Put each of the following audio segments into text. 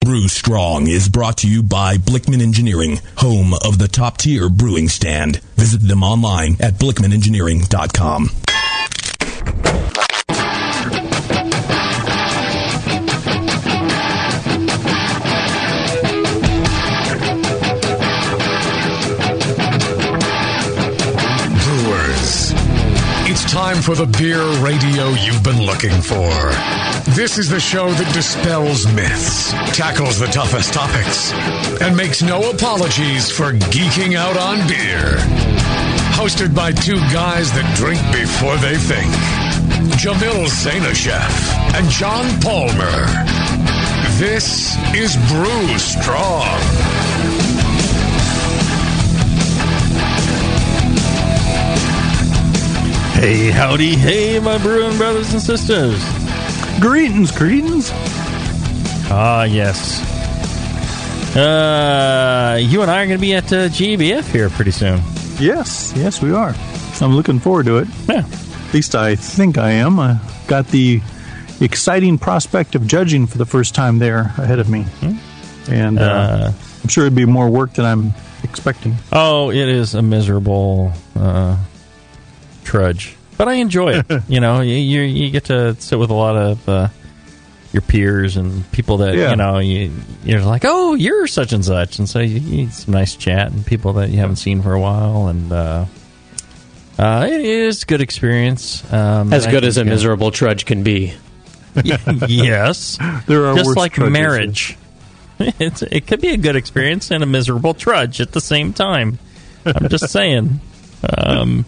Brew Strong is brought to you by Blickman Engineering, home of the top tier brewing stand. Visit them online at blickmanengineering.com. Brewers. It's time for the beer radio you've been looking for. This is the show that dispels myths, tackles the toughest topics, and makes no apologies for geeking out on beer. Hosted by two guys that drink before they think Jamil Zainasheff and John Palmer. This is Brew Strong. Hey, howdy, hey, my brewing brothers and sisters. Greetings, greetings. Ah, yes. Uh, you and I are going to be at uh, GBF here pretty soon. Yes, yes, we are. I'm looking forward to it. Yeah. At least I think I am. I got the exciting prospect of judging for the first time there ahead of me. And uh, Uh, I'm sure it'd be more work than I'm expecting. oh, it is a miserable uh, trudge, but I enjoy it. you know, you, you you get to sit with a lot of uh, your peers and people that Yeah. you know you you're like, oh, you're such and such, and so you, you get some nice chat and people that you haven't seen for a while, and uh, uh, it is a good experience. Um, As I good as a think, miserable trudge can be. yes, There are just like trudges. marriage. It's, it could be a good experience and a miserable trudge at the same time. I'm just saying. Um,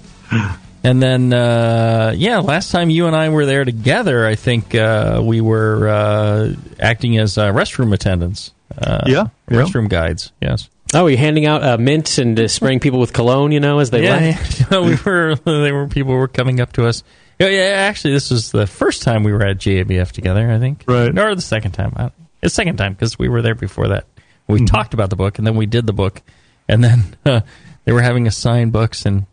and then, uh, yeah, last time you and I were there together, I think uh, we were uh, acting as uh, restroom attendants. Uh, Yeah, yeah. restroom guides. Yes. Oh, you're handing out uh, mint and uh, spraying people with cologne, you know, as they yeah, left? yeah. we were. They were people were coming up to us. Yeah, yeah, actually, this was the first time we were at GABF together. I think, Right. Or the second time. It's the second time because we were there before that. We Mm-hmm. talked about the book, and then we did the book, and then uh, they were having us sign books, and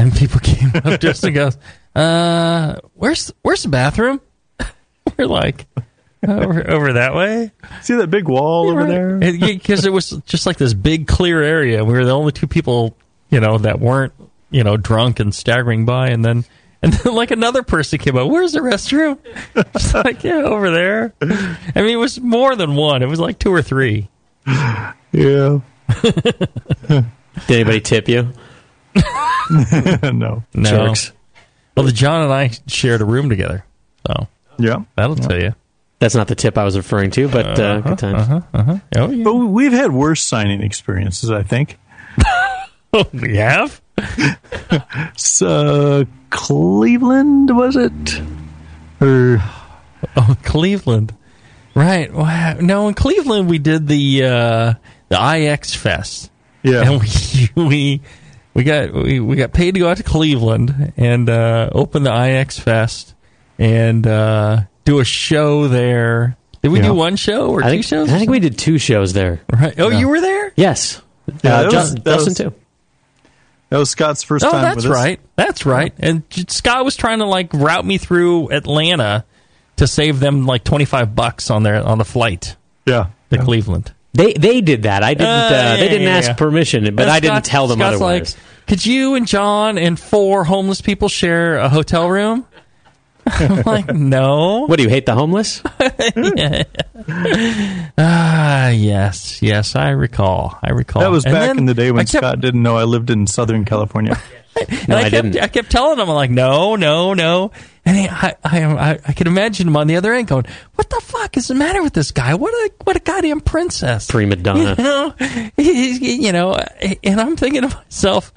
and people came up just to us and goes, "Uh, where's where's the bathroom?" we're like, over, over that way. See that big wall over there? Because it was just like this big clear area. We were the only two people, you know, that weren't, you know, drunk and staggering by. And then, and then like another person came up. Where's the restroom? It's like, yeah, over there. I mean, it was more than one. It was like two or three. Yeah. Did anybody tip you? no. No. Jerks. Well, the John and I shared a room together. So Yeah. that'll tell you. That's not the tip I was referring to, but uh, good times. Oh, yeah. But we've had worse signing experiences, I think. we have? S- Uh, Cleveland, was it? Or Oh, Cleveland. Right. Wow. No, in Cleveland we did the uh, the IX Fest. yeah. and we we we got we, we got paid to go out to Cleveland and uh, open the IX Fest and uh, do a show there. Did we Yeah. do one show or I two think, shows? I think we did two shows there. right. Oh, you were there. Yes. Yeah, uh, that Ju- was- Justin, was- too. That was Scott's first Oh, time that's with us. right. That's right. And Scott was trying to like route me through Atlanta to save them like twenty five bucks on their on the flight Yeah. to yeah. Cleveland. They they did that. I didn't. Uh, Uh, yeah, they didn't yeah, ask yeah. permission, but And I didn't tell them Scott's otherwise. Like, Could you and John and four homeless people share a hotel room? I'm like, no. what do you hate the homeless? Ah, yes, yes, I recall. I recall. That was And back in the day when kept, Scott didn't know I lived in Southern California. and No, I, I kept, didn't. I kept telling him, I'm like, no, no, no. And he, I, I, I, I could imagine him on the other end going, "What the fuck is the matter with this guy? What a, what a goddamn princess!" Prima donna. You know, He- he- you know, and I'm thinking to myself,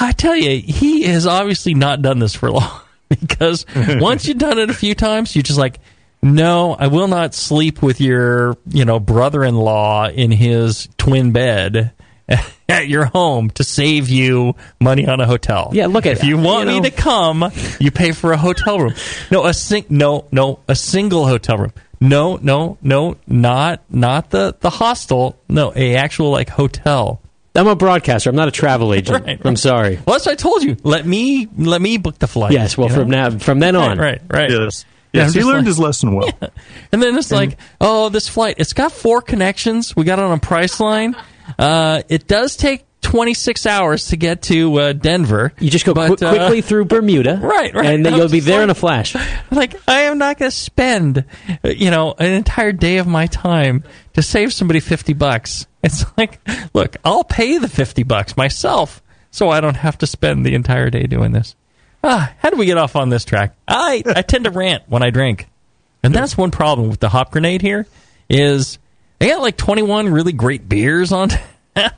I tell you, he has obviously not done this for long because once you've done it a few times, you're just like, No, I will not sleep with your, you know, brother-in-law in his twin bed at your home to save you money on a hotel. Yeah, look at- if you want you know- me to come, you pay for a hotel room. No, a sing- no, no, a single hotel room. No, no, no, not not the the hostel. No, a actual like hotel. I'm a broadcaster. I'm not a travel agent. Right. I'm sorry. Well, that's what I told you. Let me let me book the flight. Yes. Well, from know? now from then on. right, right, right. Yes. Yeah, Yes, I'm he learned like- his lesson well. And then it's like, oh, this flight, it's got four connections. We got it on a Priceline. Uh, it does take 26 hours to get to uh, Denver. You just go but, quick, uh, quickly through Bermuda, Right, right. and then you'll be just there in a flash. Like, I am not going to spend, uh, you know, an entire day of my time to save somebody 50 bucks. It's like, look, I'll pay the 50 bucks myself so I don't have to spend the entire day doing this. Ah, how do we get off on this track? I, I tend to rant when I drink. And that's one problem with the hop grenade here is they got like 21 really great beers on tap.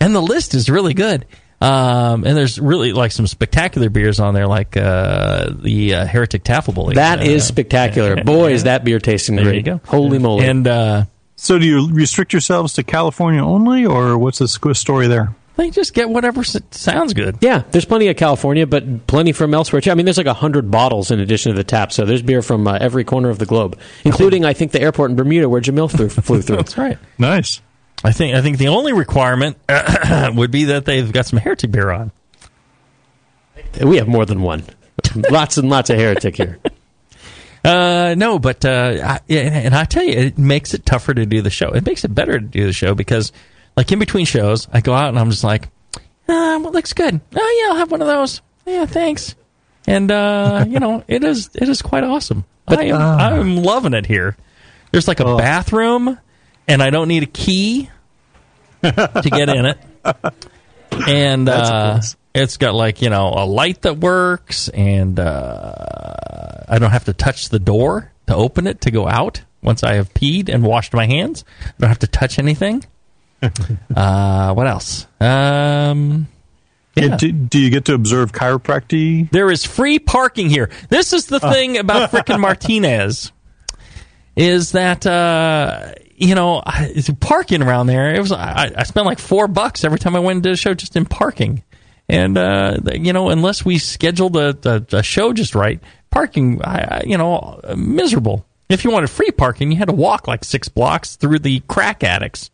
and the list is really good. Um, and there's really like some spectacular beers on there, like uh, the uh, Heretic Taffable. That uh, is spectacular. Boy, is that beer tasting There great. you go. Holy moly. And uh, So, do you restrict yourselves to California only, or what's the squ- story there? they just get whatever sounds good. yeah, there's plenty of California, but plenty from elsewhere too. I mean, there's like a hundred bottles in addition to the tap, so there's beer from uh, every corner of the globe, including I think the airport in Bermuda where Jamil flew, flew through. That's right. Nice. I think I think the only requirement would be that they've got some Heretic beer on. We have more than one. lots and lots of heretic here. Uh, no, but uh, I, and I tell you, it makes it tougher to do the show. It makes it better to do the show because, like in between shows, I go out and I'm just like, ah, what looks good? Oh yeah, I'll have one of those. Yeah, thanks. And uh, you know, it is it is quite awesome. I am I'm loving it here. There's like a bathroom, and I don't need a key to get in it. And uh. It's got like you know a light that works, and uh, I don't have to touch the door to open it to go out. Once I have peed and washed my hands, I don't have to touch anything. uh, what else? Um, Yeah, do, do you get to observe chiropractic? there is free parking here. This is the thing about frickin' Martinez is that uh, you know parking around there. It was I, I spent like four bucks every time I went to a show just in parking, and uh, you know unless we scheduled a, a, a show just right, parking I, you know miserable. If you wanted free parking, you had to walk like six blocks through the crack addicts.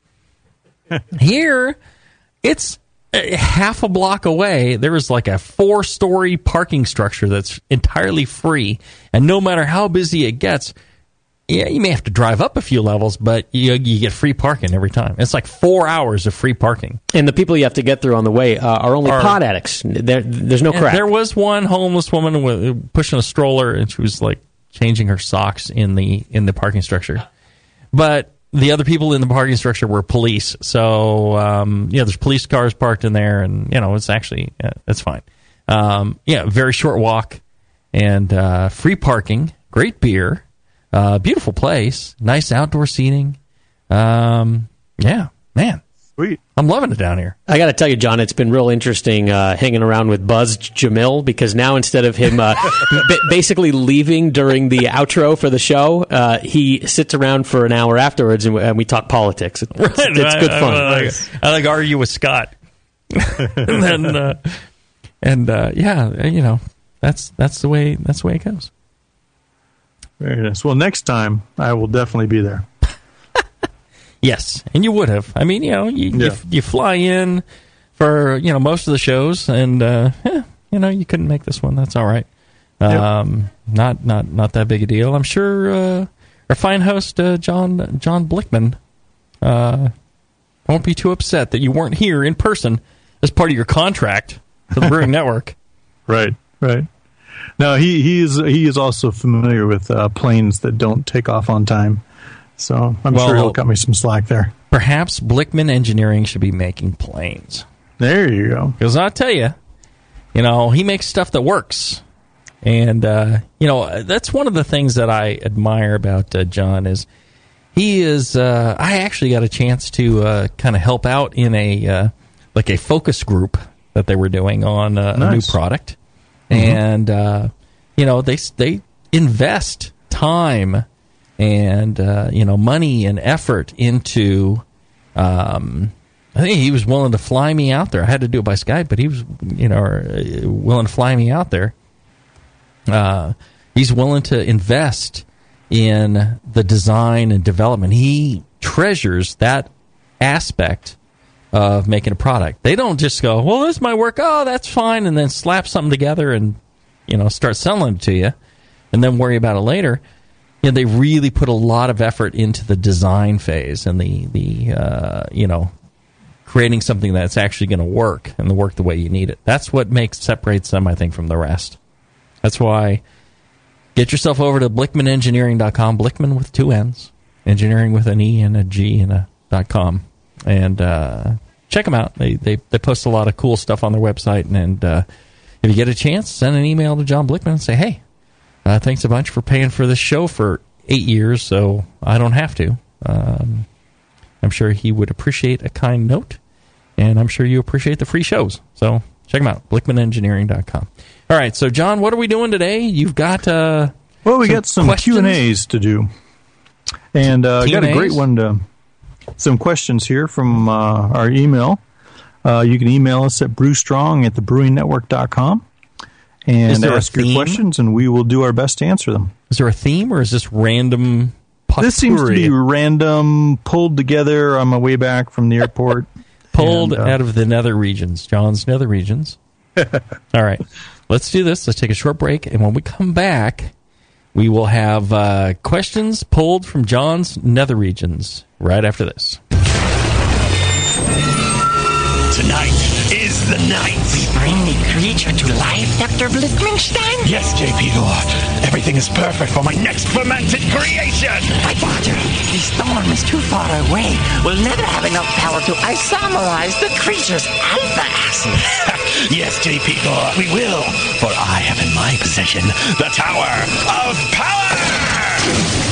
Here, it's half a block away. There is like a four story parking structure that's entirely free. And no matter how busy it gets, yeah, you may have to drive up a few levels, but you, you get free parking every time. It's like four hours of free parking. And the people you have to get through on the way uh, are only Are- pot addicts. There, there's no crack. there was one homeless woman with, pushing a stroller, and she was like changing her socks in the in the parking structure. But the other people in the parking structure were police, so um, yeah, there's police cars parked in there, and you know it's actually yeah, it's fine. Um, yeah, very short walk and uh, free parking, great beer, uh, beautiful place, nice outdoor seating. Um, yeah, man, Sweet. I'm loving it down here. I got to tell you, John, it's been real interesting uh, hanging around with Buzz Jamil because now instead of him uh, ba- basically leaving during the outro for the show, uh, he sits around for an hour afterwards and we, and we talk politics. It's, it's, it's good I- I- fun. I, like, I like argue with Scott, and then uh, and uh, yeah, you know that's that's the way that's the way it goes. Very nice. Well, next time I will definitely be there. Yes, and you would have. I mean, you know, you you, Yeah. you fly in for you know most of the shows, and uh, yeah, you know you couldn't make this one. That's all right. Um, not not not that big a deal. I'm sure uh, our fine host uh, John John Blickman uh, won't be too upset that you weren't here in person as part of your contract for the Brewing Network. Right. Right. Now he he is he is also familiar with uh, planes that don't take off on time, so I'm Well- sure he'll cut me some slack there. Perhaps Blickman Engineering should be making planes. There you go. Because I'll tell you, you know, he makes stuff that works. And, uh, you know, that's one of the things that I admire about uh, John is he is, uh, I actually got a chance to uh, kind of help out in a, uh, like a focus group that they were doing on uh, a new Nice. Product. And, uh, you know, they, they invest time and uh, you know money and effort into. Um, I think he was willing to fly me out there. I had to do it by Skype, but he was, you know, uh, willing to fly me out there. Uh, he's willing to invest in the design and development. He treasures that aspect of making a product. They don't just go, "Well, this might work. Oh, that's fine," and then slap something together and you know start selling it to you, and then worry about it later. You know, they really put a lot of effort into the design phase and the the uh, you know creating something that's actually going to work and work the way you need it. That's what makes separates them, I think, from the rest. That's why get yourself over to blickmanengineering.com, Blickman with two N's, engineering with an E and a G and a dot com, and uh, check them out. They, they they post a lot of cool stuff on their website, and, and uh, if you get a chance, send an email to John Blickman and say, hey, uh, thanks a bunch for paying for this show for eight years, so I don't have to. Um, I'm sure he would appreciate a kind note, and I'm sure you appreciate the free shows. So check them out, blickmanengineering.com. All right, so John, what are we doing today? You've got uh, well, we got some Q and A's to do, and uh, got a great one to some questions here from uh, our email. Uh, you can email us at brewstrong at thebrewingnetwork.com and ask your questions, and we will do our best to answer them. Is there a theme, or is this random? This seems to be random, pulled together on my way back from the airport. pulled and, uh, out of the nether regions, John's nether regions. All right, let's do this. Let's take a short break, and when we come back, we will have uh, questions pulled from John's nether regions right after this. Tonight is the night. We bring the creature to life, Dr. Blickmanstein? Yes, J.P. Gore. Everything is perfect for my next fermented creation. My father, the storm is too far away. We'll never have enough power to isomerize the creature's alpha acid. yes, J.P. Gore, we will. For I have in my possession the Tower of Power!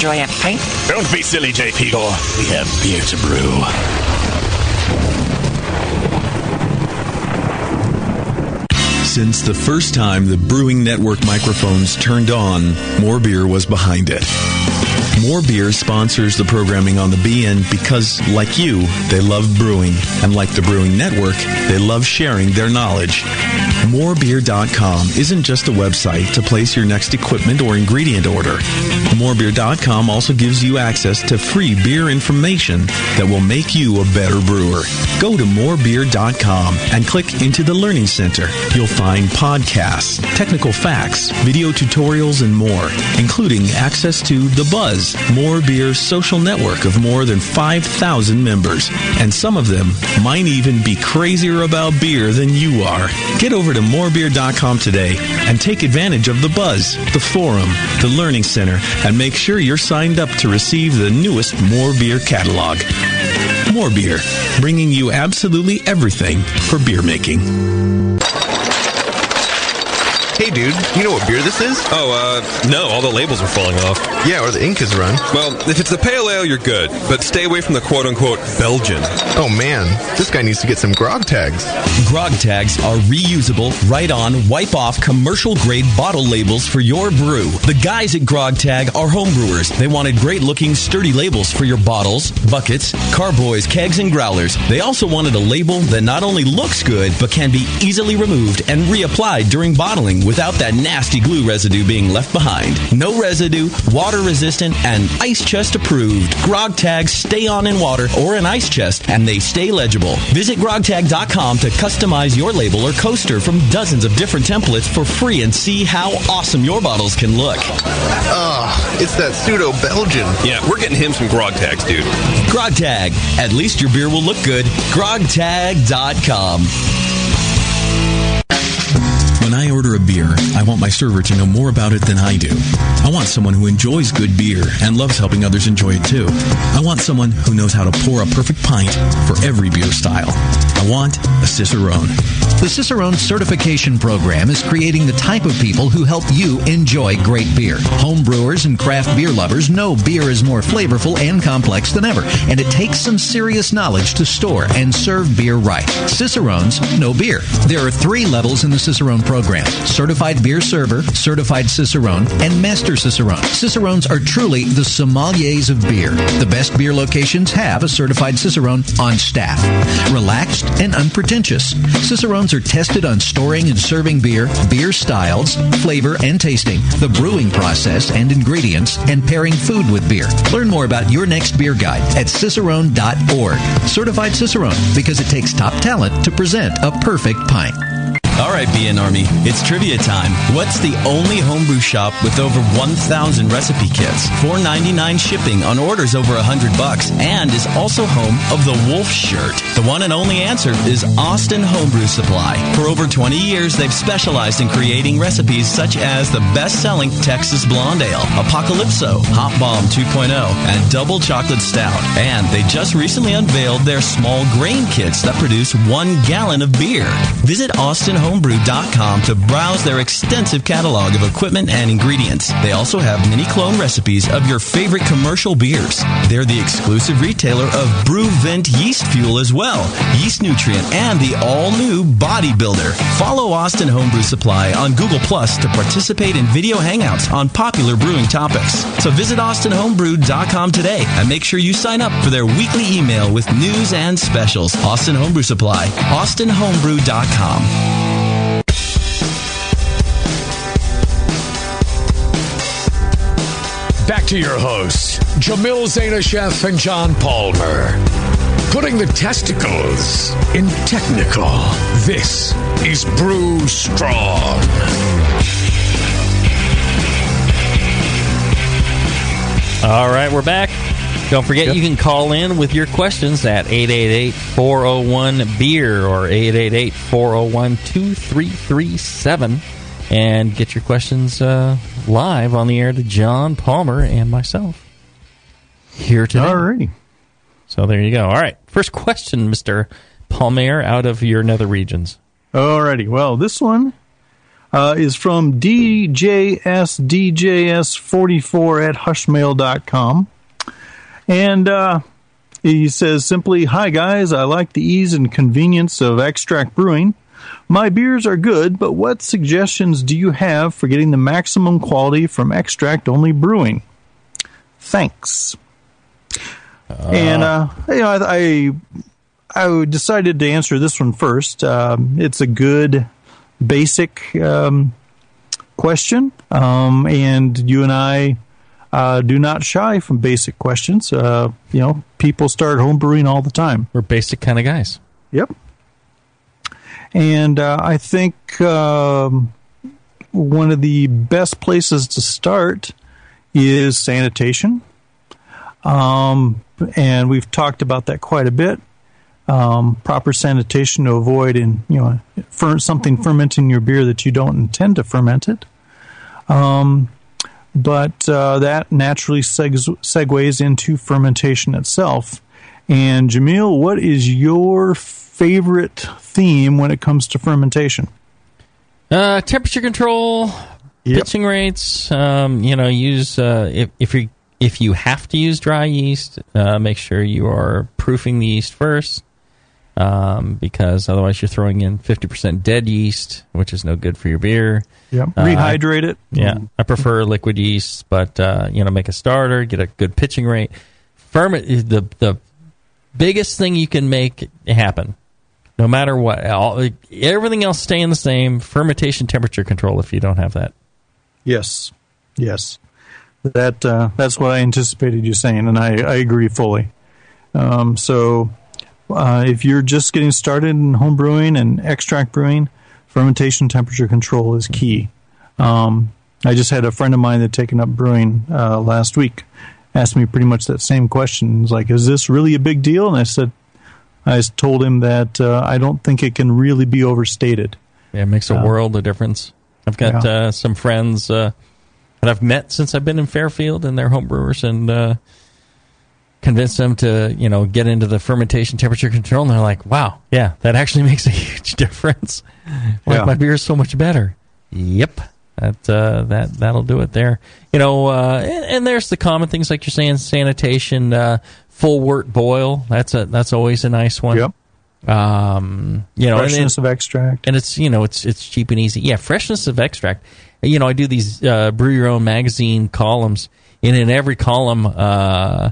enjoy a pint? Don't be silly, J.P. Gore. We have beer to brew. Since the first time the Brewing Network microphones turned on, More Beer was behind it. More Beer sponsors the programming on the BN because, like you, they love brewing, and like the Brewing Network, they love sharing their knowledge. Morebeer.com isn't just a website to place your next equipment or ingredient order. Morebeer.com also gives you access to free beer information that will make you a better brewer. Go to morebeer.com and click into the Learning Center. You'll find podcasts, technical facts, video tutorials, and more, including access to The Buzz, More Beer's social network of more than 5,000 members. And some of them might even be crazier about beer than you are. Get over to morebeer.com today and take advantage of the buzz, the forum, the learning center, and make sure you're signed up to receive the newest More Beer catalog. More Beer, bringing you absolutely everything for beer making. Hey, dude, you know what beer this is? Oh, uh, no, all the labels are falling off. Yeah, or the ink is run. Well, if it's the pale ale, you're good, but stay away from the quote unquote Belgian. Oh, man, this guy needs to get some grog tags. Grog tags are reusable, right on, wipe off commercial grade bottle labels for your brew. The guys at Grog Tag are homebrewers. They wanted great looking, sturdy labels for your bottles, buckets, carboys, kegs, and growlers. They also wanted a label that not only looks good, but can be easily removed and reapplied during bottling without that nasty glue residue being left behind. No residue, water resistant, and ice chest approved. Grog tags stay on in water or an ice chest, and they stay legible. Visit grogtag.com to customize your label or coaster from dozens of different templates for free and see how awesome your bottles can look. Ah, it's that pseudo Belgian. Yeah, we're getting him some grog tags, dude. Grog Tag. At least your beer will look good. grogtag.com. When I order a beer, I want my server to know more about it than I do. I want someone who enjoys good beer and loves helping others enjoy it too. I want someone who knows how to pour a perfect pint for every beer style. I want a Cicerone. The Cicerone Certification Program is creating the type of people who help you enjoy great beer. Home brewers and craft beer lovers know beer is more flavorful and complex than ever, and it takes some serious knowledge to store and serve beer right. Cicerones know beer. There are three levels in the Cicerone program Certified Beer Server, Certified Cicerone, and Master Cicerone. Cicerones are truly the sommeliers of beer. The best beer locations have a certified Cicerone on staff. Relaxed and unpretentious. Cicerones are tested on storing and serving beer, beer styles, flavor and tasting, the brewing process and ingredients, and pairing food with beer. Learn more about your next beer guide at cicerone.org. Certified Cicerone because it takes top talent to present a perfect pint. All right, BN Army, it's trivia time. What's the only homebrew shop with over 1,000 recipe kits, 4.99 shipping on orders over 100 bucks, and is also home of the Wolf Shirt? The one and only answer is Austin Homebrew Supply. For over 20 years, they've specialized in creating recipes such as the best-selling Texas Blonde Ale, Apocalypso, Hot Bomb 2.0, and Double Chocolate Stout. And they just recently unveiled their small grain kits that produce one gallon of beer. Visit Austin Homebrew homebrew.com to browse their extensive catalog of equipment and ingredients. They also have mini clone recipes of your favorite commercial beers. They're the exclusive retailer of BrewVent yeast fuel as well, yeast nutrient, and the all new bodybuilder. Follow Austin Homebrew Supply on Google Plus to participate in video hangouts on popular brewing topics. So visit austinhomebrew.com today and make sure you sign up for their weekly email with news and specials. Austin Homebrew Supply, austinhomebrew.com. Back to your hosts, Jamil Zainasheff and John Palmer. Putting the testicles in technical. This is Brew Strong. All right, we're back. Don't forget yep. you can call in with your questions at 888-401-BEER or 888-401-2337 and get your questions uh, live on the air to John Palmer and myself here today. Alrighty. So there you go. All right. First question, Mr. Palmer, out of your nether regions. Alrighty. Well, this one uh, is from DJSDJS44 at hushmail.com. And uh, he says simply, Hi guys, I like the ease and convenience of extract brewing. My beers are good, but what suggestions do you have for getting the maximum quality from extract only brewing? Thanks. Uh. And uh, you know, I, I, I decided to answer this one first. Um, it's a good basic um, question, um, and you and I uh, do not shy from basic questions. Uh, you know, people start homebrewing all the time. We're basic kind of guys. Yep. And uh, I think um, one of the best places to start is sanitation. Um, and we've talked about that quite a bit. Um, proper sanitation to avoid in you know fer- something fermenting your beer that you don't intend to ferment it. Um, but uh, that naturally seg- segues into fermentation itself. And Jamil, what is your favorite theme when it comes to fermentation? Uh, temperature control, yep. pitching rates. Um, you know, use uh, if if you if you have to use dry yeast, uh, make sure you are proofing the yeast first, um, because otherwise you're throwing in fifty percent dead yeast, which is no good for your beer. Yeah, uh, rehydrate it. Yeah, I prefer liquid yeast, but uh, you know, make a starter, get a good pitching rate. Ferment the the biggest thing you can make happen no matter what. All, everything else staying the same. Fermentation temperature control if you don't have that. Yes, yes, that uh, that's what I anticipated you saying, and I, I agree fully. Um, so, uh, if you're just getting started in home brewing and extract brewing, fermentation temperature control is key. Um, I just had a friend of mine that taken up brewing uh, last week, asked me pretty much that same question. He's like, "Is this really a big deal?" And I said, I told him that uh, I don't think it can really be overstated. Yeah, it makes a Um, world of difference. I've got Yeah. uh, some friends uh, that I've met since I've been in Fairfield, and they're homebrewers, and uh, convinced them to you know get into the fermentation temperature control, and they're like, "Wow, yeah, that actually makes a huge difference. Like Yeah. my beer is so much better." Yep. That uh, that that'll do it there. You know, uh, and, and there's the common things like you're saying, sanitation, uh, full wort boil. That's a that's always a nice one. Yep. Um, you know, Freshness of extract. and it's you know it's it's cheap and easy. Yeah, freshness of extract. You know, I do these uh, brew your own magazine columns, and in every column, uh,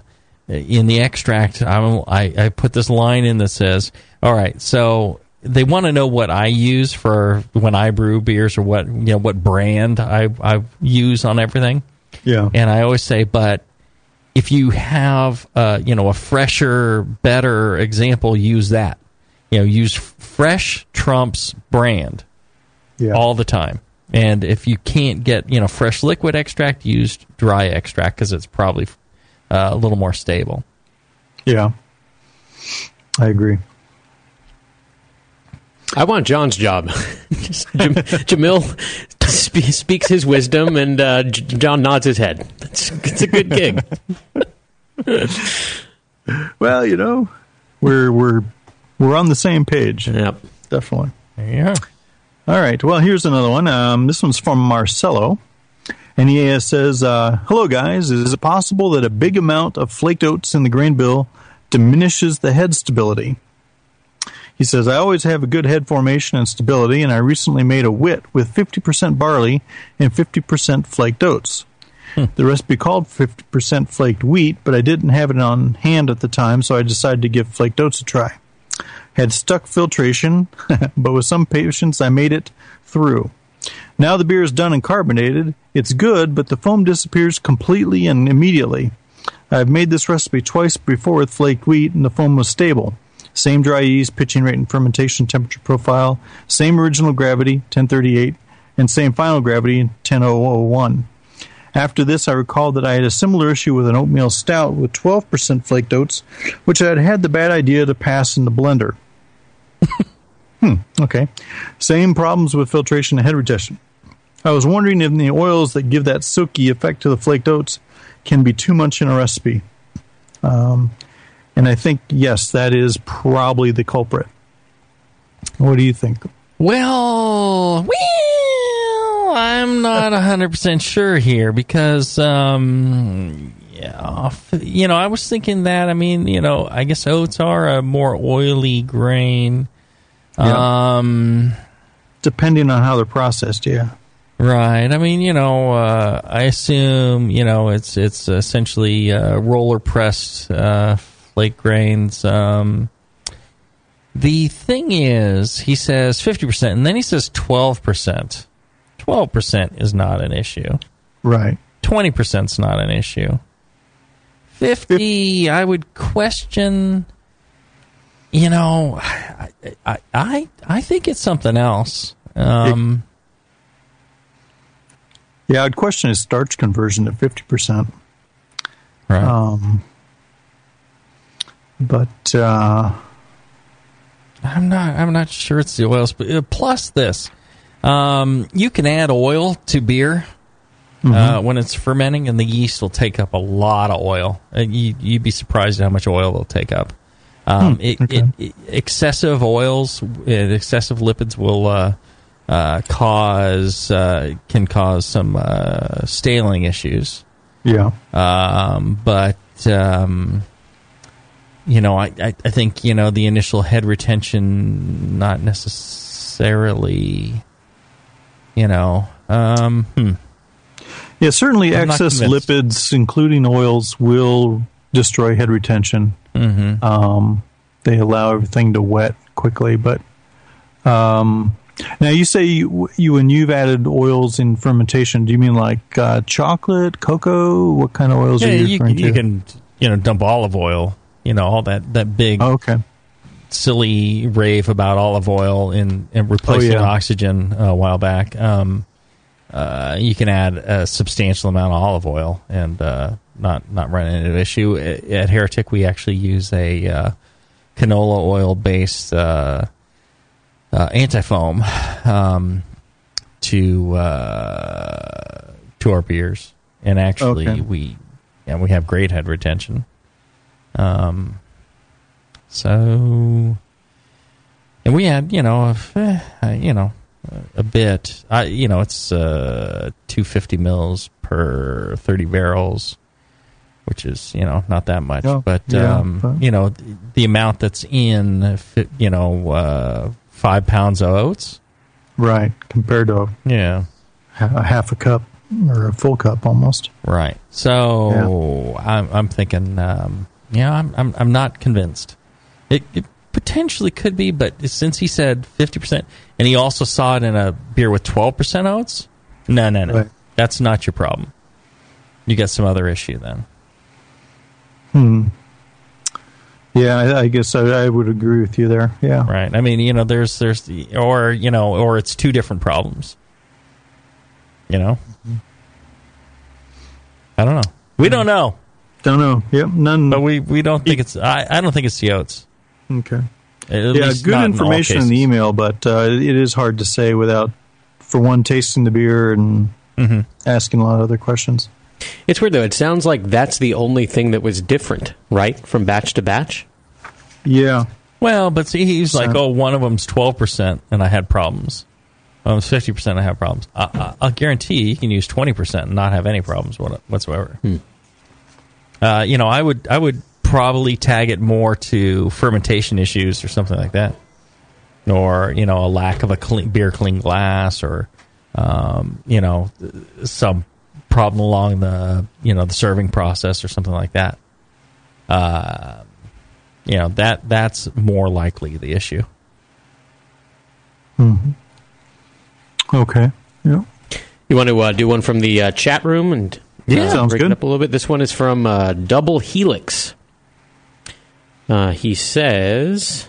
in the extract, I'm, I I put this line in that says, "All right, so." They want to know what I use for when I brew beers, or what you know, what brand I I use on everything. Yeah. And I always say, but if you have uh, you know a fresher, better example, use that. You know, use fresh trumps brand Yeah. all the time. And if you can't get you know fresh liquid extract, use dry extract because it's probably uh, a little more stable. Yeah. I agree. I want John's job. Jam- Jamil spe- speaks his wisdom, and uh, J- John nods his head. It's, it's a good gig. Well, you know, we're we're we're on the same page. Yep. Definitely. Yeah. All right. Well, here's another one. Um, this one's from Marcelo. And he says, uh, Hello, guys. Is it possible that a big amount of flaked oats in the grain bill diminishes the head stability? He says, I always have a good head formation and stability, and I recently made a wit with 50% barley and 50% flaked oats. Hmm. The recipe called 50% flaked wheat, but I didn't have it on hand at the time, so I decided to give flaked oats a try. Had stuck filtration, but with some patience, I made it through. Now the beer is done and carbonated. It's good, but the foam disappears completely and immediately. I've made this recipe twice before with flaked wheat, and the foam was stable. Same dry yeast, pitching rate, and fermentation temperature profile. Same original gravity, 1038, and same final gravity, 10001. After this, I recalled that I had a similar issue with an oatmeal stout with 12% flaked oats, which I had had the bad idea to pass in the blender. hmm, okay. Same problems with filtration and head retention. I was wondering if the oils that give that silky effect to the flaked oats can be too much in a recipe. Um, and I think, yes, that is probably the culprit. What do you think? Well, well, I'm not 100% sure here because, um, yeah, you know, I was thinking that, I mean, you know, I guess oats are a more oily grain. Yeah. Um, Depending on how they're processed, yeah. Right. I mean, you know, uh, I assume you know it's it's essentially uh, roller pressed uh, flake grains. Um, the thing is, he says fifty percent, and then he says twelve percent. Twelve percent is not an issue. Right. Twenty percent's not an issue. Fifty, I would question. You know, I I I, I think it's something else. Um, Yeah, I'd question his starch conversion to 50%. Right. Um, but uh, I'm not. I'm not sure it's the oils. But uh, plus this, um, you can add oil to beer uh, when it's fermenting, and the yeast will take up a lot of oil. Uh, you, you'd be surprised at how much oil they'll take up. Um, Hmm, it, it, it- excessive oils, uh, excessive lipids will uh, uh, cause uh, can cause some uh, staling issues. yeah. Um, but um, you know, I, I I think you know the initial head retention not necessarily. You know, um, hmm. Yeah, certainly I'm excess lipids, including oils, will destroy head retention. Mhm. Um, they allow everything to wet quickly, but um, now you say you, you when you've added oils in fermentation, do you mean like uh, chocolate, cocoa? What kind of oils yeah, are you you, referring you to? can you know dump olive oil. You know all that that big Oh, okay. silly rave about olive oil in, in replacing Oh, yeah. oxygen a while back. Um, uh, you can add a substantial amount of olive oil and uh, not not run into an issue. At, at Heretic, we actually use a uh, canola oil based uh, uh, anti-foam um, to uh, to our beers, and actually Okay. we yeah we have great head retention. Um, so and we had you know eh, uh, you know a bit. I you know it's uh, two fifty mils per thirty barrels, which is you know not that much, Oh, but yeah, um, but- you know the amount that's in you know uh, five pounds of oats. Right, compared to Yeah. a half a cup or a full cup almost. Right. So I'm, I'm thinking, um, yeah, I'm, I'm, I'm not convinced. It, it potentially could be, but since he said 50%, and he also saw it in a beer with 12% oats, no, no, no. Right. That's not your problem. You got some other issue then. Hmm. Yeah, I, I guess I, I would agree with you there. Yeah. Right. I mean, you know, there's, there's, the, or, you know, or it's two different problems. You know? I don't know. We don't know. Don't know. Yep. None. But we, we don't think it's, I, I don't think it's the oats. Okay. At yeah, least good not in all information in, the email, but uh, it is hard to say without, for one, tasting the beer and Mm-hmm. asking a lot of other questions. It's weird though. It sounds like that's the only thing that was different, right, from batch to batch. Yeah. Well, but see, he's like, oh, one of them's twelve percent, and I had problems. One of them's fifty percent, I have problems. I, I, I'll guarantee you can use twenty percent and not have any problems what- whatsoever. Uh, you know, I would, I would probably tag it more to fermentation issues or something like that, or you know, a lack of a clean, beer clean glass, or um, you know, some problem along the you know the serving process or something like that. Uh, you know that that's more likely the issue. hmm Okay. Yeah. You want to uh, do one from the uh, chat room and Yeah, uh, sounds good. up a little bit. This one is from uh, Double Helix. Uh, he says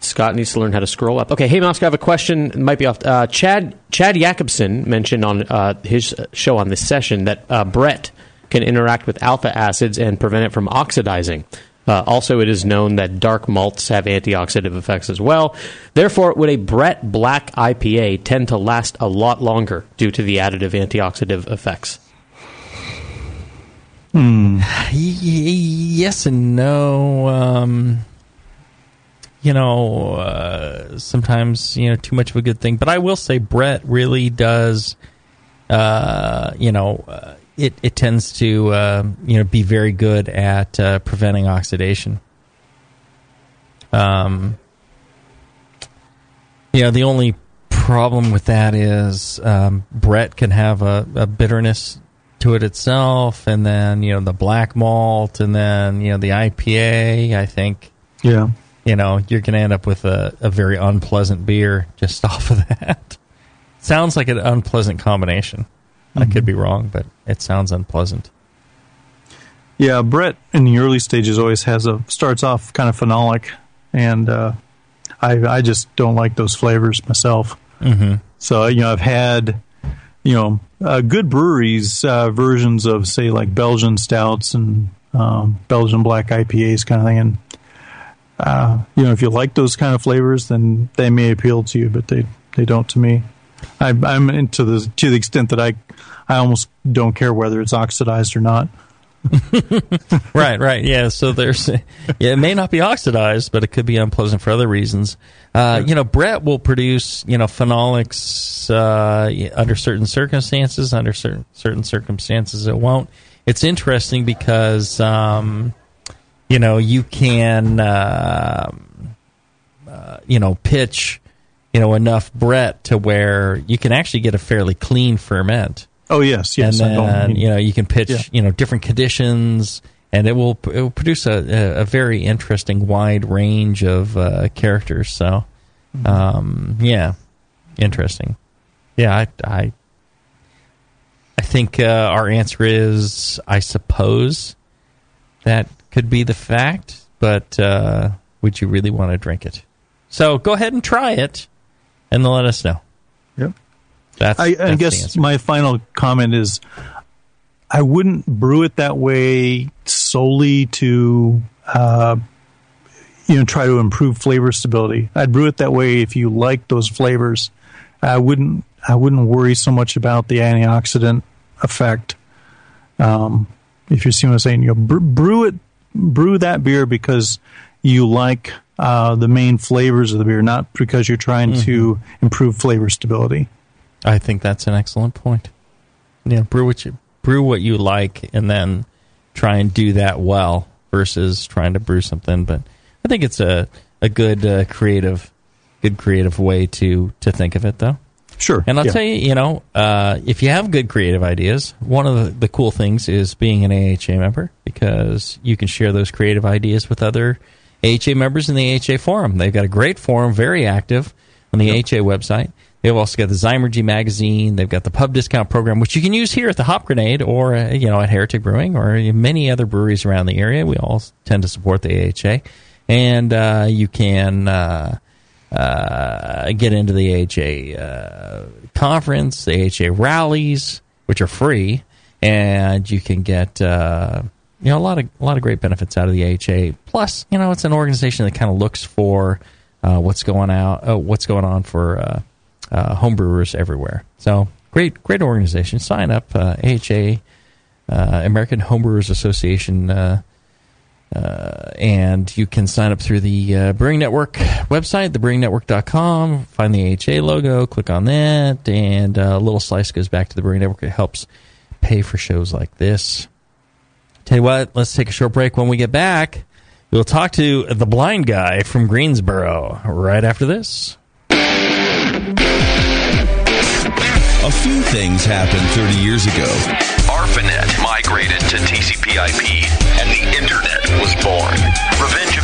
Scott needs to learn how to scroll up. Okay, hey Moscow, I have a question. It might be off. Uh, Chad Chad Yakobson mentioned on uh, his show on this session that uh, Brett can interact with alpha acids and prevent it from oxidizing. Uh, also, it is known that dark malts have antioxidant effects as well. Therefore, would a Brett Black IPA tend to last a lot longer due to the additive antioxidant effects? Hmm. Yes and no. Um, you know, uh, sometimes you know too much of a good thing. But I will say, Brett really does. Uh, you know, uh, it it tends to uh, you know be very good at uh, preventing oxidation. Um, know, the only problem with that is um, Brett can have a, a bitterness to it itself, and then you know the black malt, and then you know the IPA. I think Yeah. you know you're going to end up with a, a very unpleasant beer just off of that. sounds like an unpleasant combination. I could be wrong, but it sounds unpleasant. Yeah, Brett in the early stages always has a starts off kind of phenolic, and uh, I I just don't like those flavors myself. Mm-hmm. So you know I've had you know uh, good breweries uh, versions of say like Belgian stouts and um, Belgian black IPAs kind of thing, and uh, you know if you like those kind of flavors, then they may appeal to you, but they they don't to me. I, I'm into the to the extent that I I almost don't care whether it's oxidized or not. right, right. Yeah. So there's, yeah, it may not be oxidized, but it could be unpleasant for other reasons. Uh, you know, Brett will produce, you know, phenolics uh, under certain circumstances. Under certain certain circumstances, it won't. It's interesting because, um, you know, you can, uh, uh, you know, pitch, you know, enough Brett to where you can actually get a fairly clean ferment Oh yes, yes. and then you know you can pitch Yeah. you know different conditions and it will it will produce a, a, very interesting wide range of uh, characters so Mm-hmm. um, yeah interesting yeah I I, I think uh, our answer is I suppose that could be the fact but uh, would you really want to drink it so go ahead and try it and then let us know Yep. That's, I, I that's guess my final comment is I wouldn't brew it that way solely to uh, you know try to improve flavor stability. I'd brew it that way if you like those flavors. I wouldn't I wouldn't worry so much about the antioxidant effect. Um, if you see what I'm saying, you know, brew it, brew that beer because you like uh, the main flavors of the beer, not because you're trying mm-hmm. to improve flavor stability. I think that's an excellent point. Yeah, brew what you brew what you like, and then try and do that well versus trying to brew something. But I think it's a a good uh, creative, good creative way to to think of it, though. Sure. And I'll yeah. tell you, you know, uh, if you have good creative ideas, one of the, the, cool things is being an AHA member because you can share those creative ideas with other AHA members in the AHA forum. They've got a great forum, very active on the yep. AHA website. They've also got the Zymurgy magazine. They've got the pub discount program, which you can use here at the Hop Grenade or uh, you know at Heretic Brewing or many other breweries around the area. We all tend to support the AHA, and uh, you can uh, uh, get into the AHA uh, conference, the AHA rallies, which are free, and you can get uh, you know a lot of a lot of great benefits out of the AHA. Plus, you know, it's an organization that kind of looks for uh, what's going out, what's going on for uh, homebrewers everywhere. So great, great organization. Sign up, AHA, American Homebrewers Association uh, and you can sign up through the uh, Brewing Network website, thebrewingnetwork.com. Find the AHA logo, click on that, and uh, a little slice goes back to the Brewing Network. It helps pay for shows like this. Tell you what, let's take a short break. When we get back, we'll talk to the blind guy from Greensboro right after this. A few things happened 30 years ago. ARPANET migrated to TCP/IP, and the Internet was born. Revenge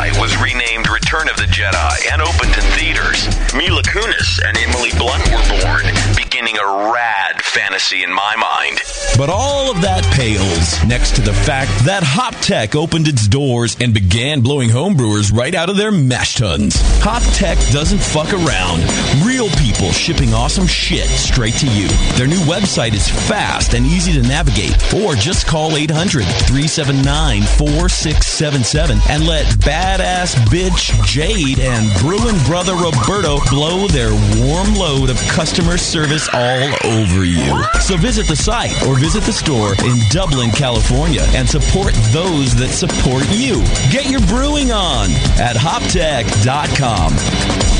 Jedi was renamed Return of the Jedi and opened to theaters. Mila Kunis and Emily Blunt were born, beginning a rad fantasy in my mind. But all of that pales next to the fact that HopTech opened its doors and began blowing homebrewers right out of their mash tuns. HopTech doesn't fuck around. Real people shipping awesome shit straight to you. Their new website is fast and easy to navigate. Or just call 800 379 4677 and let badass bitch Jade and Bruin brother Roberto blow their warm load of customer service all over you. So visit the site or visit the store in Dublin, California and support those that support you. Get your brewing on at hoptech.com.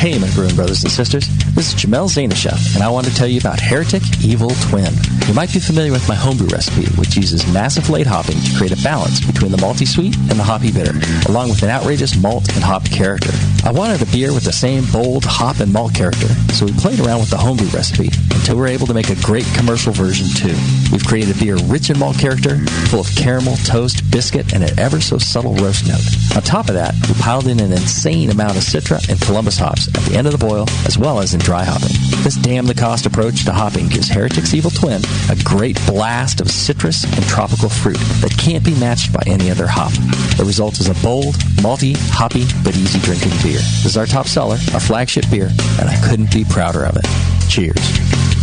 Hey, my brewing brothers and sisters. This is Jamil Zainasheff, and I want to tell you about Heretic Evil Twin. You might be familiar with my homebrew recipe, which uses massive late hopping to create a balance between the malty sweet and the hoppy bitter, along with an outrageous malt and hop character. I wanted a beer with the same bold hop and malt character, so we played around with the homebrew recipe we were able to make a great commercial version too. We've created a beer rich in malt character, full of caramel, toast, biscuit, and an ever so subtle roast note. On top of that, we piled in an insane amount of Citra and Columbus hops at the end of the boil, as well as in dry hopping. This damn the cost approach to hopping gives Heretic's Evil Twin a great blast of citrus and tropical fruit that can't be matched by any other hop. The result is a bold, malty, hoppy, but easy drinking beer. This is our top seller, our flagship beer, and I couldn't be prouder of it. Cheers.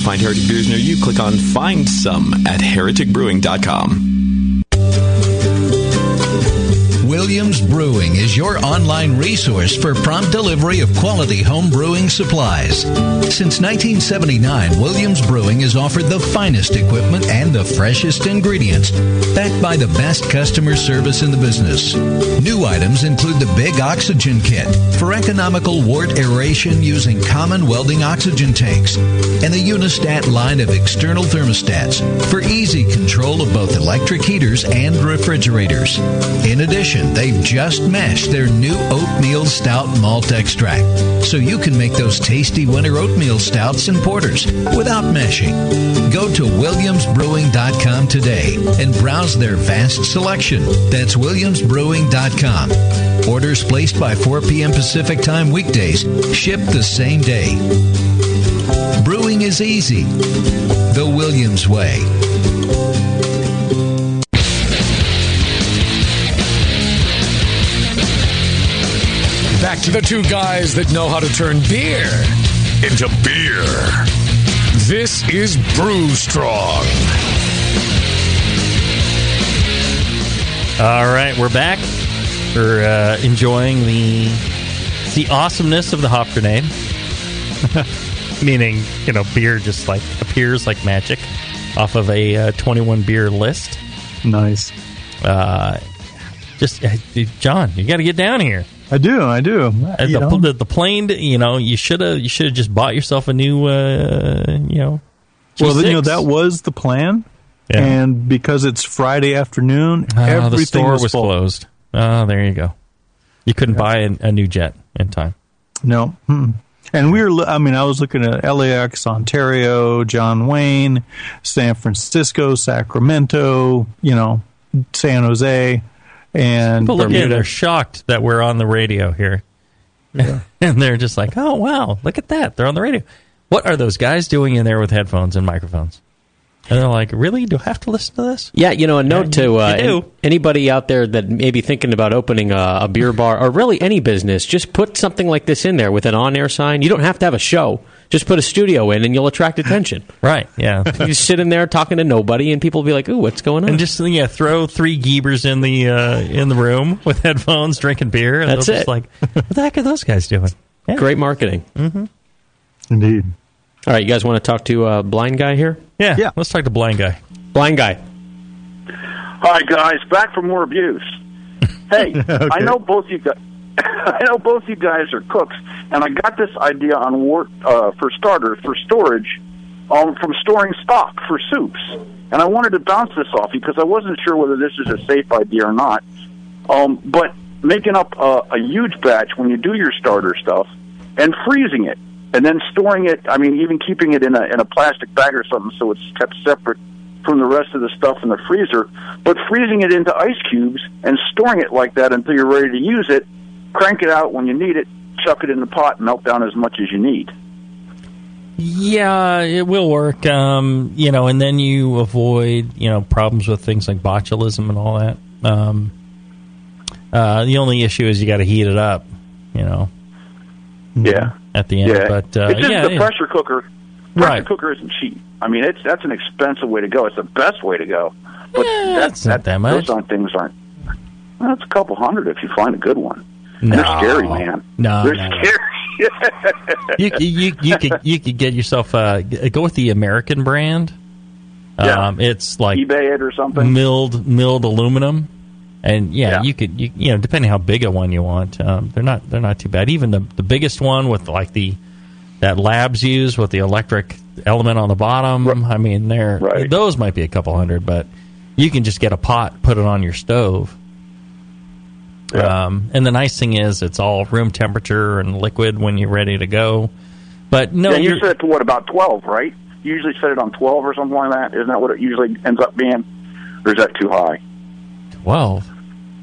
To find Heretic beers near you, click on Find Some at hereticbrewing.com. Williams Brewing is your online resource for prompt delivery of quality home brewing supplies. Since 1979, Williams Brewing has offered the finest equipment and the freshest ingredients, backed by the best customer service in the business. New items include the Big Oxygen Kit for economical wort aeration using common welding oxygen tanks, and the Unistat line of external thermostats for easy control of both electric heaters and refrigerators. In addition, they've just mashed their new oatmeal stout malt extract, so you can make those tasty winter oatmeal stouts and porters without mashing. Go to williamsbrewing.com today and browse their vast selection. That's williamsbrewing.com. Orders placed by 4 p.m. Pacific Time weekdays ship the same day. Brewing is easy. The Williams way. Back to the two guys that know how to turn beer into beer. This is Brew Strong. All right, we're back. We're uh, enjoying the the awesomeness of the hop grenade. Meaning, you know, beer just like appears like magic off of a uh, 21 beer list. Nice. Uh, just, uh, John, you got to get down here. I do, I do. Uh, the, the, the plane, you know, you should have you should have just bought yourself a new, uh, you know. Well, you know that was the plan, Yeah. and because it's Friday afternoon, Ah, everything the store was, full. closed. Oh, there you go. You couldn't buy a, a new jet in time. No. Mm-mm. And we were, I mean, I was looking at LAX, Ontario, John Wayne, San Francisco, Sacramento, you know, San Jose, and People look in, they're shocked that we're on the radio here. and they're just like, oh, wow, look at that. They're on the radio. What are those guys doing in there with headphones and microphones? And they're like, really? Do I have to listen to this? Yeah, you know, a note to uh, an- anybody out there that may be thinking about opening a, a beer bar or really any business, just put something like this in there with an on air sign. You don't have to have a show. Just put a studio in and you'll attract attention. Right, yeah. you just sit in there talking to nobody and people will be like, ooh, what's going on? And just yeah, throw three Gebers in the uh, in the room with headphones, drinking beer. And That's they'll it. Just like, what the heck are those guys doing? Yeah. Great marketing. Mm-hmm. Indeed. All right, you guys want to talk to uh, Blind Guy here? Yeah, yeah. Let's talk to Blind Guy. Blind Guy. Hi guys, back for more abuse. Hey, I know both you guys. I know both you guys are cooks, and I got this idea on work uh, for starters for storage um, from storing stock for soups, and I wanted to bounce this off because I wasn't sure whether this is a safe idea or not. Um, but making up a, a huge batch when you do your starter stuff and freezing it, and then storing it. I mean, even keeping it in a in a plastic bag or something so it's kept separate from the rest of the stuff in the freezer, but freezing it into ice cubes and storing it like that until you're ready to use it. Crank it out when you need it. Chuck it in the pot, melt down as much as you need. Yeah, it will work. Um, you know, and then you avoid you know problems with things like botulism and all that. Um, uh, the only issue is you got to heat it up. You know. Yeah. At the end, yeah, but uh, it's just yeah, the yeah. pressure cooker. Pressure Right. cooker isn't cheap. I mean, it's that's an expensive way to go. It's the best way to go. But that's not that much. Those aren't things aren't. Well, a couple hundred if you find a good one. No. They're scary, man. No, they're no, scary. you, you you could you could get yourself uh, go with the American brand. Yeah. Um, it's like eBay it or something. milled milled aluminum. And yeah, you could you, you know depending how big a one you want, um, they're not they're not too bad. Even the the biggest one with like the that labs use with the electric element on the bottom. I mean, they're those might be a couple hundred, but you can just get a pot, put it on your stove. Um, and the nice thing is, it's all room temperature and liquid when you're ready to go. But no, yeah, you set it to what about twelve, right? You usually set it on twelve or something like that. Isn't that what it usually ends up being? Or is that too high? twelve.